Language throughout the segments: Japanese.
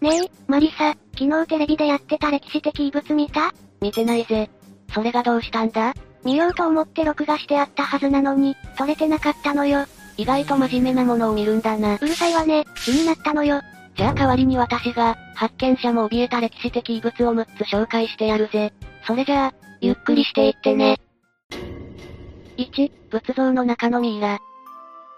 ねえ、マリサ、昨日テレビでやってた歴史的遺物見た？見てないぜ。それがどうしたんだ？見ようと思って録画してあったはずなのに、撮れてなかったのよ。意外と真面目なものを見るんだな。うるさいわね、気になったのよ。じゃあ代わりに私が、発見者も怯えた歴史的遺物を6つ紹介してやるぜ。それじゃあ、ゆっくりしていってね。1、仏像の中のミイラ。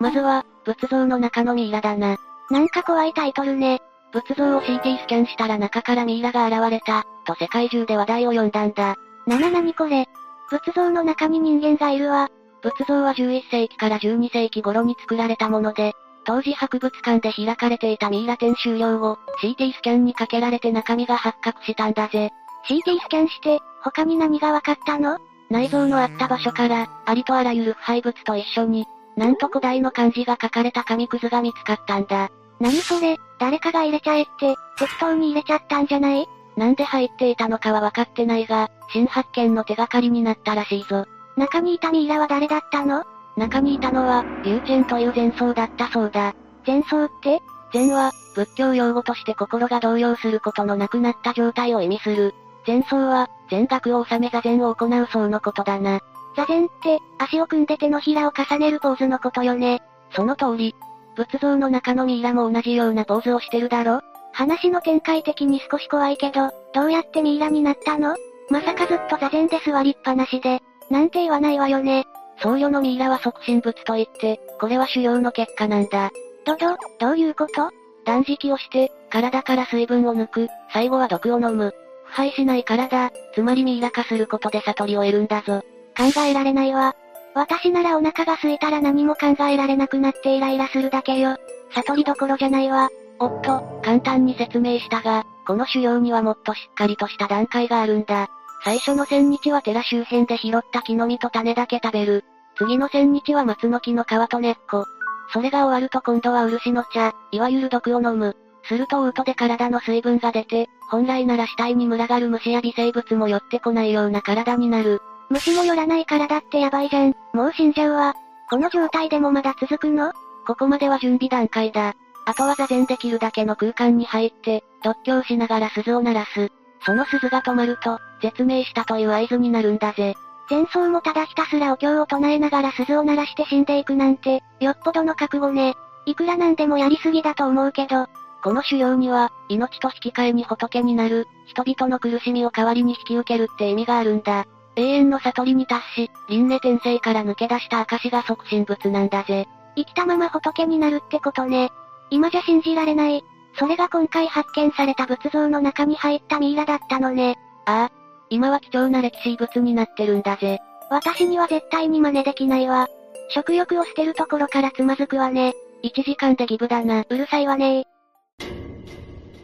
まずは、仏像の中のミイラだな。なんか怖いタイトルね。仏像を CT スキャンしたら中からミイラが現れた、と世界中で話題を呼んだんだ。なななにこれ。仏像の中に人間がいるわ。仏像は11世紀から12世紀頃に作られたもので、当時博物館で開かれていたミイラ展終了後、CT スキャンにかけられて中身が発覚したんだぜ。CT スキャンして、他に何が分かったの？内臓のあった場所から、ありとあらゆる腐敗物と一緒に、なんと古代の漢字が書かれた紙くずが見つかったんだ。何それ、誰かが入れちゃえって、適当に入れちゃったんじゃない？なんで入っていたのかは分かってないが、新発見の手がかりになったらしいぞ。中にいたミイラは誰だったの？中にいたのは、リュウチェンという前奏だったそうだ。前奏って？禅は、仏教用語として心が動揺することのなくなった状態を意味する。前奏は、禅学を収め座禅を行う層のことだな。座禅って、足を組んで手のひらを重ねるポーズのことよね。その通り。仏像の中のミイラも同じようなポーズをしてるだろ？話の展開的に少し怖いけど、どうやってミイラになったの？まさかずっと座禅で座りっぱなしで、なんて言わないわよね。僧侶のミイラは促進物といって、これは修行の結果なんだ。どど、どういうこと？断食をして、体から水分を抜く、最後は毒を飲む。腐敗しない体、つまりミイラ化することで悟りを得るんだぞ。考えられないわ。私ならお腹が空いたら何も考えられなくなってイライラするだけよ。悟りどころじゃないわ。おっと、簡単に説明したが、この修行にはもっとしっかりとした段階があるんだ。最初の千日は寺周辺で拾った木の実と種だけ食べる。次の千日は松の木の皮と根っこ。それが終わると今度は漆の茶、いわゆる毒を飲む。するとウートで体の水分が出て、本来なら死体に群がる虫や微生物も寄ってこないような体になる。虫も寄らない体ってやばいじゃん。もう死んじゃうわ。この状態でもまだ続くの？ここまでは準備段階だ。あとは座禅できるだけの空間に入って、独協しながら鈴を鳴らす。その鈴が止まると、絶命したという合図になるんだぜ。前奏もただひたすらお経を唱えながら鈴を鳴らして死んでいくなんて、よっぽどの覚悟ね。いくらなんでもやりすぎだと思うけど、この修行には、命と引き換えに仏になる、人々の苦しみを代わりに引き受けるって意味があるんだ。永遠の悟りに達し、輪廻転生から抜け出した証が促進物なんだぜ。生きたまま仏になるってことね。今じゃ信じられない。それが今回発見された仏像の中に入ったミイラだったのね。ああ。今は貴重な歴史物になってるんだぜ。私には絶対に真似できないわ。食欲を捨てるところからつまずくわね。1時間でギブだな。うるさいわね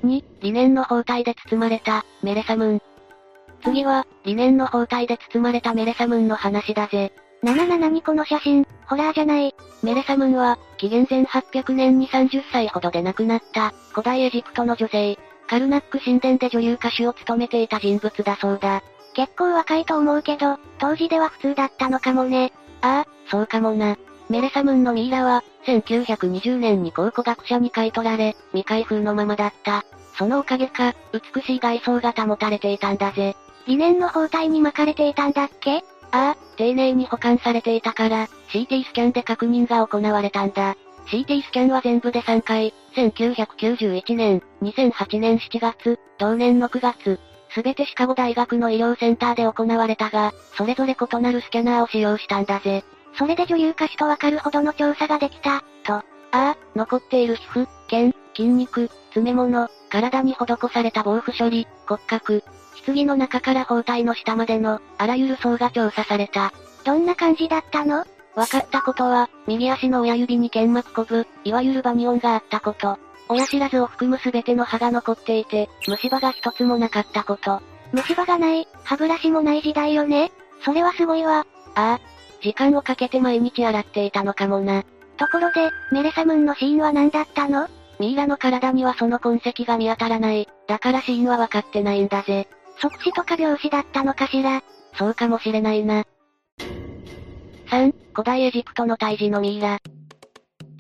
2、理念の包帯で包まれた、メレサムン。次は、理念の包帯で包まれたメレサムンの話だぜ。ななななにこの写真、ホラーじゃない。メレサムンは、紀元前800年に30歳ほどで亡くなった、古代エジプトの女性。カルナック神殿で女優歌手を務めていた人物だそうだ。結構若いと思うけど、当時では普通だったのかもね。ああ、そうかもな。メレサムンのミイラは、1920年に考古学者に買い取られ、未開封のままだった。そのおかげか、美しい外装が保たれていたんだぜ。理念の包帯に巻かれていたんだっけ？ああ、丁寧に保管されていたから、CT スキャンで確認が行われたんだ。CT スキャンは全部で3回、1991年、2008年7月、同年の9月、すべてシカゴ大学の医療センターで行われたが、それぞれ異なるスキャナーを使用したんだぜ。それで女優歌手とわかるほどの調査ができた、と。ああ、残っている皮膚、腱、筋肉、詰め物、体に施された防腐処理、骨格、棺の中から包帯の下までの、あらゆる層が調査された。どんな感じだったの？分かったことは、右足の親指に剣膜こぶ、いわゆるバニオンがあったこと。親知らずを含むすべての歯が残っていて、虫歯が一つもなかったこと。虫歯がない、歯ブラシもない時代よねそれはすごいわ。ああ。時間をかけて毎日洗っていたのかもな。ところで、メレサムンの死因は何だったの？ミイラの体にはその痕跡が見当たらない。だから死因は分かってないんだぜ。即死とか病死だったのかしら？そうかもしれないな。3、古代エジプトの胎児のミイラ。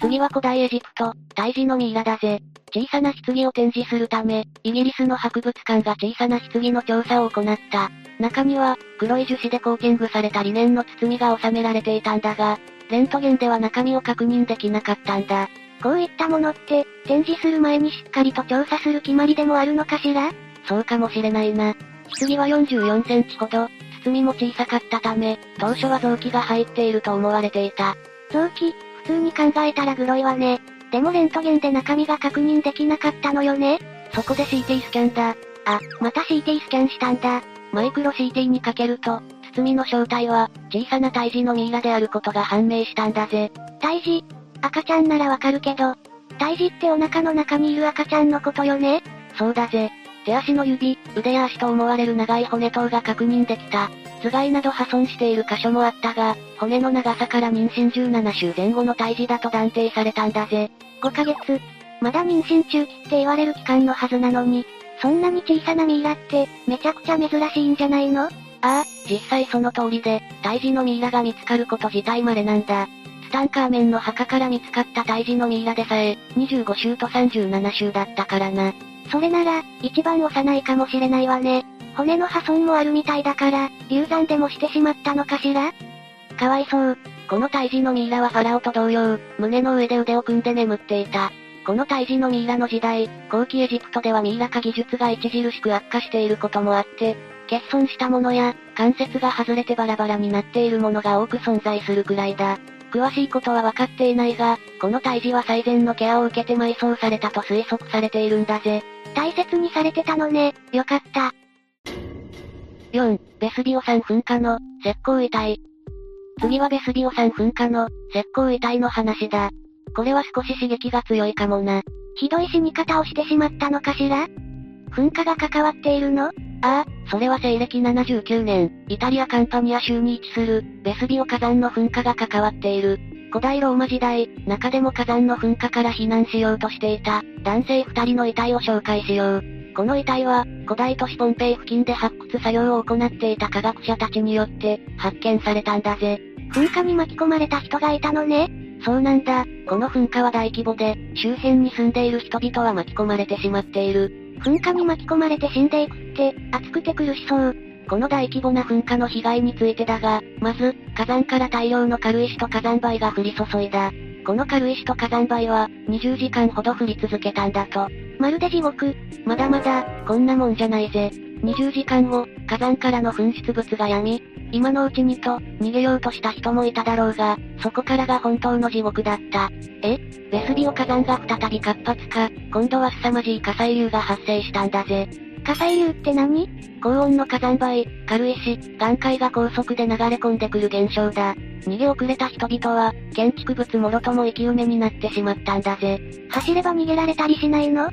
次は古代エジプト、胎児のミイラだぜ。小さな棺を展示するため、イギリスの博物館が小さな棺の調査を行った。中には、黒い樹脂でコーティングされたリネンの包みが収められていたんだが、レントゲンでは中身を確認できなかったんだ。こういったものって、展示する前にしっかりと調査する決まりでもあるのかしら？そうかもしれないな。棺は44センチほど、包みも小さかったため、当初は臓器が入っていると思われていた。臓器、普通に考えたらグロいわね。でもレントゲンで中身が確認できなかったのよねそこで CT スキャンだ。あ、また CT スキャンしたんだ。マイクロ CT にかけると、包みの正体は、小さな胎児のミイラであることが判明したんだぜ。胎児赤ちゃんならわかるけど、胎児ってお腹の中にいる赤ちゃんのことよねそうだぜ。手足の指、腕や足と思われる長い骨等が確認できた。頭蓋など破損している箇所もあったが、骨の長さから妊娠17週前後の胎児だと断定されたんだぜ。5ヶ月。まだ妊娠中期って言われる期間のはずなのに、そんなに小さなミイラって、めちゃくちゃ珍しいんじゃないの？ああ、実際その通りで、胎児のミイラが見つかること自体稀なんだ。ツタンカーメンの墓から見つかった胎児のミイラでさえ、25週と37週だったからな。それなら、一番幼いかもしれないわね。骨の破損もあるみたいだから、流産でもしてしまったのかしら？かわいそう。この胎児のミイラはファラオと同様、胸の上で腕を組んで眠っていた。この胎児のミイラの時代、後期エジプトではミイラ化技術が著しく悪化していることもあって、欠損したものや、関節が外れてバラバラになっているものが多く存在するくらいだ。詳しいことは分かっていないが、この胎児は最善のケアを受けて埋葬されたと推測されているんだぜ。大切にされてたのね、よかった。4、ベスビオ山噴火の、石膏遺体。次はベスビオ山噴火の、石膏遺体の話だ。これは少し刺激が強いかもな。ひどい死に方をしてしまったのかしら？噴火が関わっているの？ああ、それは西暦79年、イタリアカンパニア州に位置する、ベスビオ火山の噴火が関わっている。古代ローマ時代、中でも火山の噴火から避難しようとしていた、男性二人の遺体を紹介しよう。この遺体は、古代都市ポンペイ付近で発掘作業を行っていた科学者たちによって、発見されたんだぜ。噴火に巻き込まれた人がいたのねそうなんだ。この噴火は大規模で、周辺に住んでいる人々は巻き込まれてしまっている。噴火に巻き込まれて死んでいくって、熱くて苦しそう。この大規模な噴火の被害についてだが、まず、火山から大量の軽石と火山灰が降り注いだ。この軽石と火山灰は、20時間ほど降り続けたんだと。まるで地獄。まだまだ、こんなもんじゃないぜ。20時間後、火山からの噴出物が闇、今のうちにと、逃げようとした人もいただろうが、そこからが本当の地獄だった。え？ベスビオ火山が再び活発化、今度は凄まじい火砕流が発生したんだぜ。火砕流って何？高温の火山灰、軽石、岩塊が高速で流れ込んでくる現象だ。逃げ遅れた人々は、建築物もろとも生き埋めになってしまったんだぜ。走れば逃げられたりしないの？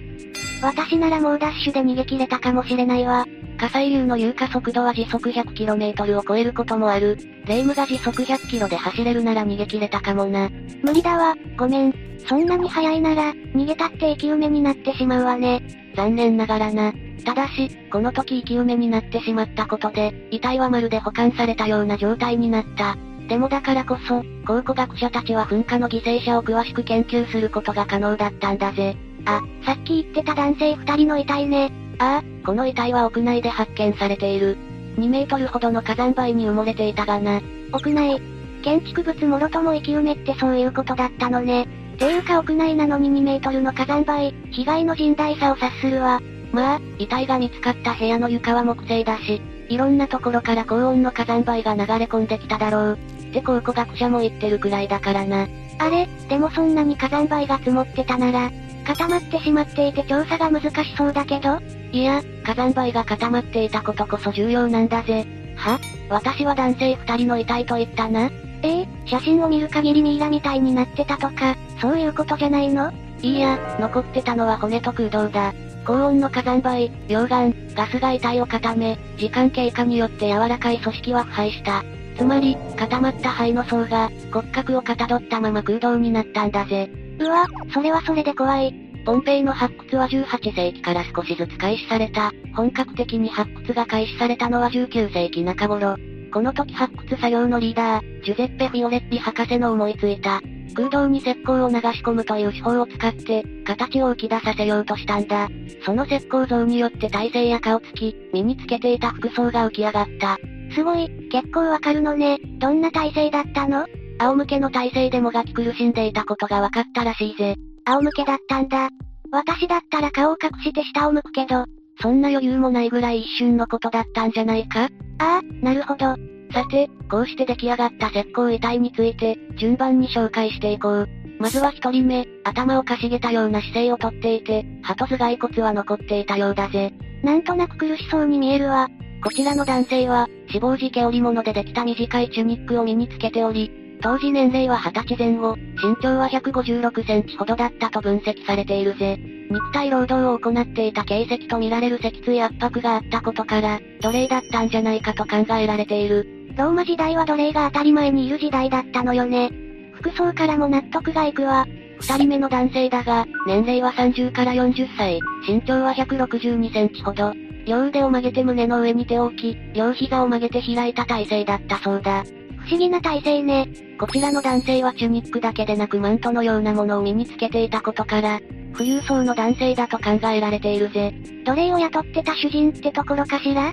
私ならもうダッシュで逃げ切れたかもしれないわ。火砕流の有価速度は時速 100km を超えることもある。レイムが時速 100km で走れるなら逃げ切れたかもな。無理だわ、ごめん。そんなに速いなら、逃げたって生き埋めになってしまうわね。残念ながらな。ただし、この時生き埋めになってしまったことで、遺体はまるで保管されたような状態になった。でもだからこそ、考古学者たちは噴火の犠牲者を詳しく研究することが可能だったんだぜ。あ、さっき言ってた男性二人の遺体ね。ああ、この遺体は屋内で発見されている。2メートルほどの火山灰に埋もれていたがな。屋内。建築物もろとも生き埋めってそういうことだったのね。ていうか屋内なのに2メートルの火山灰、被害の甚大さを察するわ。まあ、遺体が見つかった部屋の床は木製だし、いろんなところから高温の火山灰が流れ込んできただろう。って考古学者も言ってるくらいだからな。あれ、でもそんなに火山灰が積もってたなら、固まってしまっていて調査が難しそうだけどいや、火山灰が固まっていたことこそ重要なんだぜ。は私は男性二人の遺体と言ったな。ええ写真を見る限りミイラみたいになってたとか、そういうことじゃないの？いいや、残ってたのは骨と空洞だ。高温の火山灰、溶岩、ガスが遺体を固め、時間経過によって柔らかい組織は腐敗した。つまり、固まった肺の層が、骨格をかたどったまま空洞になったんだぜ。うわ、それはそれで怖い。ポンペイの発掘は18世紀から少しずつ開始された。本格的に発掘が開始されたのは19世紀中頃。この時発掘作業のリーダー、ジュゼッペ・フィオレッティ博士の思いついた。空洞に石膏を流し込むという手法を使って、形を浮き出させようとしたんだ。その石膏像によって体勢や顔つき、身につけていた服装が浮き上がった。すごい、結構わかるのね。どんな体勢だったの？仰向けの体勢でもがき苦しんでいたことが分かったらしいぜ。仰向けだったんだ。私だったら顔を隠して下を向くけど、そんな余裕もないぐらい一瞬のことだったんじゃないか？ああ、なるほど。さて、こうして出来上がった石膏遺体について、順番に紹介していこう。まずは一人目、頭をかしげたような姿勢をとっていて、鳩頭蓋骨は残っていたようだぜ。なんとなく苦しそうに見えるわ。こちらの男性は、死亡時毛織物でできた短いチュニックを身につけており、当時年齢は20歳前後、身長は156センチほどだったと分析されているぜ。肉体労働を行っていた形跡とみられる脊椎圧迫があったことから、奴隷だったんじゃないかと考えられている。ローマ時代は奴隷が当たり前にいる時代だったのよね。服装からも納得がいくわ。二人目の男性だが、年齢は30から40歳、身長は162センチほど。両腕を曲げて胸の上に手を置き、両膝を曲げて開いた体勢だったそうだ。不思議な体勢ね。こちらの男性はチュニックだけでなくマントのようなものを身につけていたことから、富裕層の男性だと考えられているぜ。奴隷を雇ってた主人ってところかしら？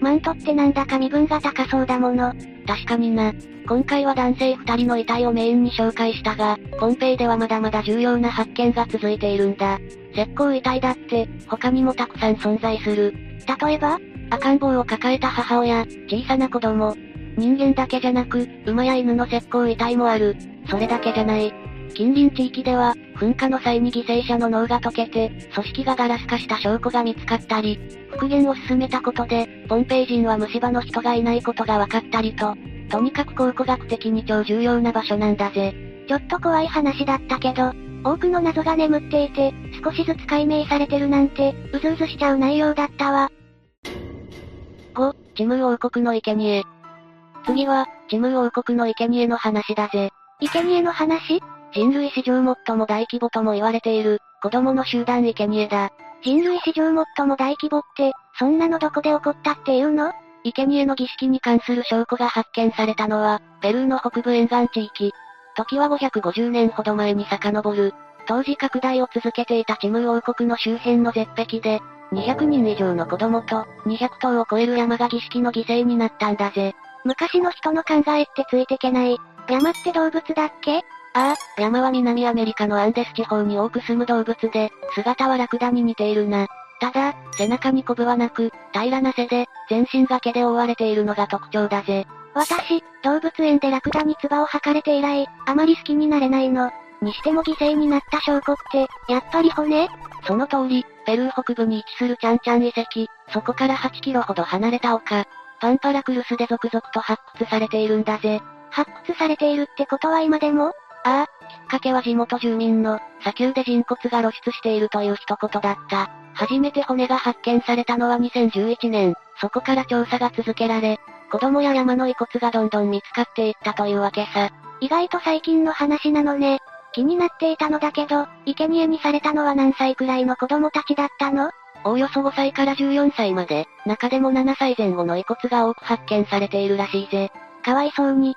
マントってなんだか身分が高そうだもの。確かにな。今回は男性二人の遺体をメインに紹介したが、ポンペイではまだまだ重要な発見が続いているんだ。石膏遺体だって、他にもたくさん存在する。例えば？赤ん坊を抱えた母親、小さな子供。人間だけじゃなく、馬や犬の石膏遺体もある。それだけじゃない。近隣地域では、噴火の際に犠牲者の脳が溶けて、組織がガラス化した証拠が見つかったり、復元を進めたことで、ポンペイ人は虫歯の人がいないことが分かったりと、とにかく考古学的に超重要な場所なんだぜ。ちょっと怖い話だったけど、多くの謎が眠っていて、少しずつ解明されてるなんて、うずうずしちゃう内容だったわ。5、ジムー王国の生贄。次は、ジムー王国の生贄の話だぜ。生贄の話？人類史上最も大規模とも言われている、子供の集団生贄だ。人類史上最も大規模って、そんなのどこで起こったっていうの？生贄の儀式に関する証拠が発見されたのは、ペルーの北部沿岸地域。時は550年ほど前に遡る。当時拡大を続けていたチムー王国の周辺の絶壁で、200人以上の子供と、200頭を超える山が儀式の犠牲になったんだぜ。昔の人の考えってついてけない。山って動物だっけ？ああ、山は南アメリカのアンデス地方に多く住む動物で、姿はラクダに似ているな。ただ、背中にコブはなく、平らな背で、全身が毛で覆われているのが特徴だぜ。私、動物園でラクダに唾を吐かれて以来、あまり好きになれないの。にしても犠牲になった証拠って、やっぱり骨？その通り、ペルー北部に位置するチャンチャン遺跡、そこから8キロほど離れた丘、パンパラクルスで続々と発掘されているんだぜ。発掘されているってことは今でも？ああ、きっかけは地元住民の、砂丘で人骨が露出しているという一言だった。初めて骨が発見されたのは2011年、そこから調査が続けられ、子供や山の遺骨がどんどん見つかっていったというわけさ。意外と最近の話なのね。気になっていたのだけど、生贄にされたのは何歳くらいの子供たちだったの？おおよそ5歳から14歳まで、中でも7歳前後の遺骨が多く発見されているらしいぜ。かわいそうに。知っ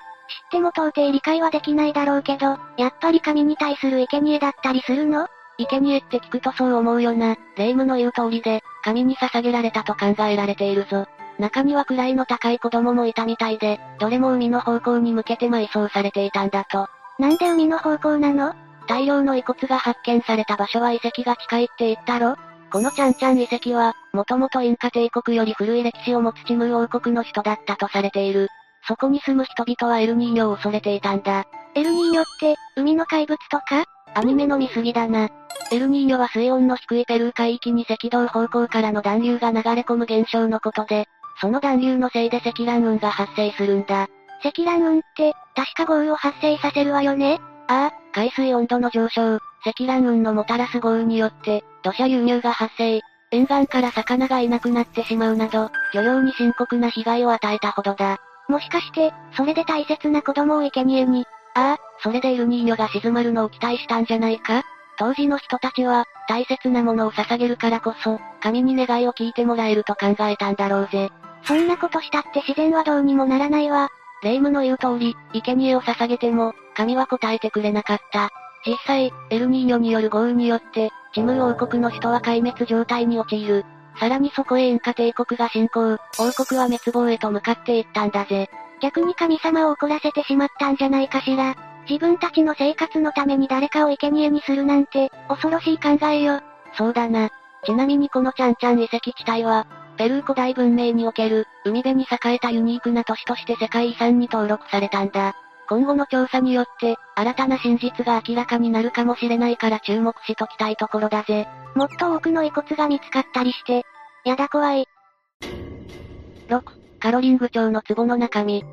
ても到底理解はできないだろうけど、やっぱり神に対する生贄だったりするの？生贄って聞くとそう思うよな。霊夢の言う通りで、神に捧げられたと考えられているぞ。中には位の高い子供もいたみたいで、どれも海の方向に向けて埋葬されていたんだと。なんで海の方向なの？大量の遺骨が発見された場所は遺跡が近いって言ったろ？このチャンチャン遺跡は、もともとインカ帝国より古い歴史を持つチムー王国の首都だったとされている。そこに住む人々はエルニーニョを恐れていたんだ。エルニーニョって、海の怪物とか？アニメの見過ぎだな。エルニーニョは水温の低いペルー海域に赤道方向からの暖流が流れ込む現象のことで、その暖流のせいで積乱雲が発生するんだ。積乱雲って、確か豪雨を発生させるわよね？ああ、海水温度の上昇、積乱雲のもたらす豪雨によって、土砂流入が発生。沿岸から魚がいなくなってしまうなど、漁業に深刻な被害を与えたほどだ。もしかして、それで大切な子供を生贄に？ああ、それでエルニーニョが静まるのを期待したんじゃないか？当時の人たちは、大切なものを捧げるからこそ、神に願いを聞いてもらえると考えたんだろうぜ。そんなことしたって自然はどうにもならないわ。霊夢の言う通り、生贄を捧げても、神は答えてくれなかった。実際、エルニーニョによる豪雨によって、ジムー王国の首都は壊滅状態に陥る。さらにそこへインカ帝国が侵攻、王国は滅亡へと向かっていったんだぜ。逆に神様を怒らせてしまったんじゃないかしら。自分たちの生活のために誰かを生贄にするなんて、恐ろしい考えよ。そうだな。ちなみにこのちゃんちゃん遺跡地帯は、ペルー古代文明における、海辺に栄えたユニークな都市として世界遺産に登録されたんだ。今後の調査によって、新たな真実が明らかになるかもしれないから注目しときたいところだぜ。もっと多くの遺骨が見つかったりして。やだ怖い。6、カロリング町の壺の中身。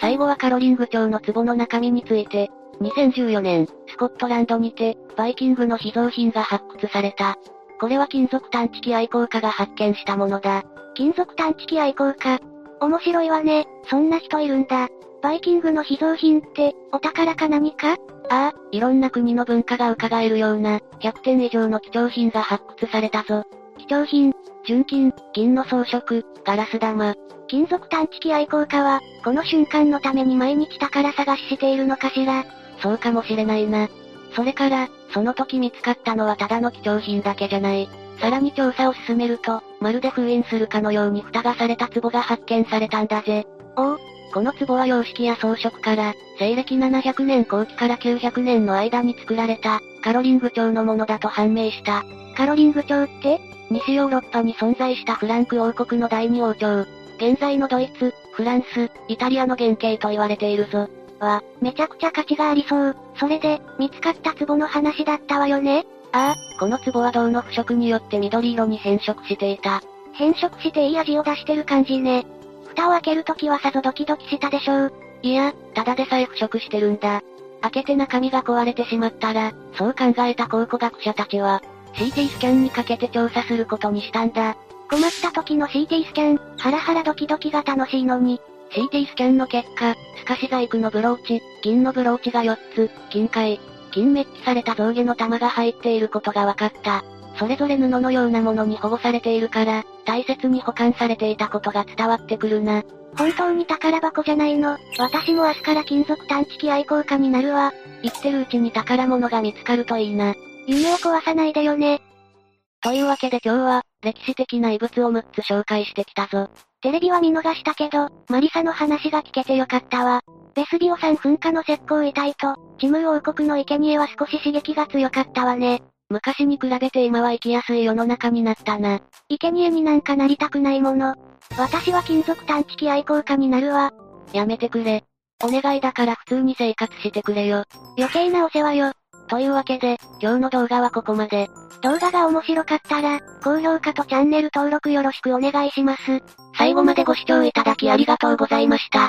最後はカロリング町の壺の中身について、2014年、スコットランドにて、バイキングの秘蔵品が発掘された。これは金属探知機愛好家が発見したものだ。金属探知機愛好家？面白いわね、そんな人いるんだ。バイキングの秘蔵品って、お宝か何か？ああ、いろんな国の文化が伺えるような、100点以上の貴重品が発掘されたぞ。貴重品、純金、銀の装飾、ガラス玉。金属探知機愛好家は、この瞬間のために毎日宝探ししているのかしら？そうかもしれないな。それから、その時見つかったのはただの貴重品だけじゃない。さらに調査を進めると、まるで封印するかのように蓋がされた壺が発見されたんだぜ。おお、この壺は様式や装飾から、西暦700年後期から900年の間に作られた、カロリング朝のものだと判明した。カロリング朝って西ヨーロッパに存在したフランク王国の第二王朝。現在のドイツ、フランス、イタリアの原型と言われているぞ。わ、めちゃくちゃ価値がありそう。それで、見つかった壺の話だったわよねああ、この壺は銅の腐食によって緑色に変色していた。変色していい味を出してる感じね。蓋を開けるときはさぞドキドキしたでしょう。いや、ただでさえ腐食してるんだ。開けて中身が壊れてしまったら、そう考えた考古学者たちは、CT スキャンにかけて調査することにしたんだ。困った時の CT スキャン、ハラハラドキドキが楽しいのに。CT スキャンの結果、透かし細工のブローチ、銀のブローチが4つ、金塊、金メッキされた象牙の玉が入っていることが分かった。それぞれ布のようなものに保護されているから、大切に保管されていたことが伝わってくるな。本当に宝箱じゃないの私も明日から金属探知機愛好家になるわ。生きてるうちに宝物が見つかるといいな。夢を壊さないでよね。というわけで今日は、歴史的な遺物を6つ紹介してきたぞ。テレビは見逃したけど、マリサの話が聞けてよかったわ。ベスビオ山噴火の石膏遺体と、ジムー王国の生贄は少し刺激が強かったわね。昔に比べて今は生きやすい世の中になったな。生贄になんかなりたくないもの。私は金属探知機愛好家になるわ。やめてくれ。お願いだから普通に生活してくれよ。余計なお世話よ。というわけで、今日の動画はここまで。動画が面白かったら、高評価とチャンネル登録よろしくお願いします。最後までご視聴いただきありがとうございました。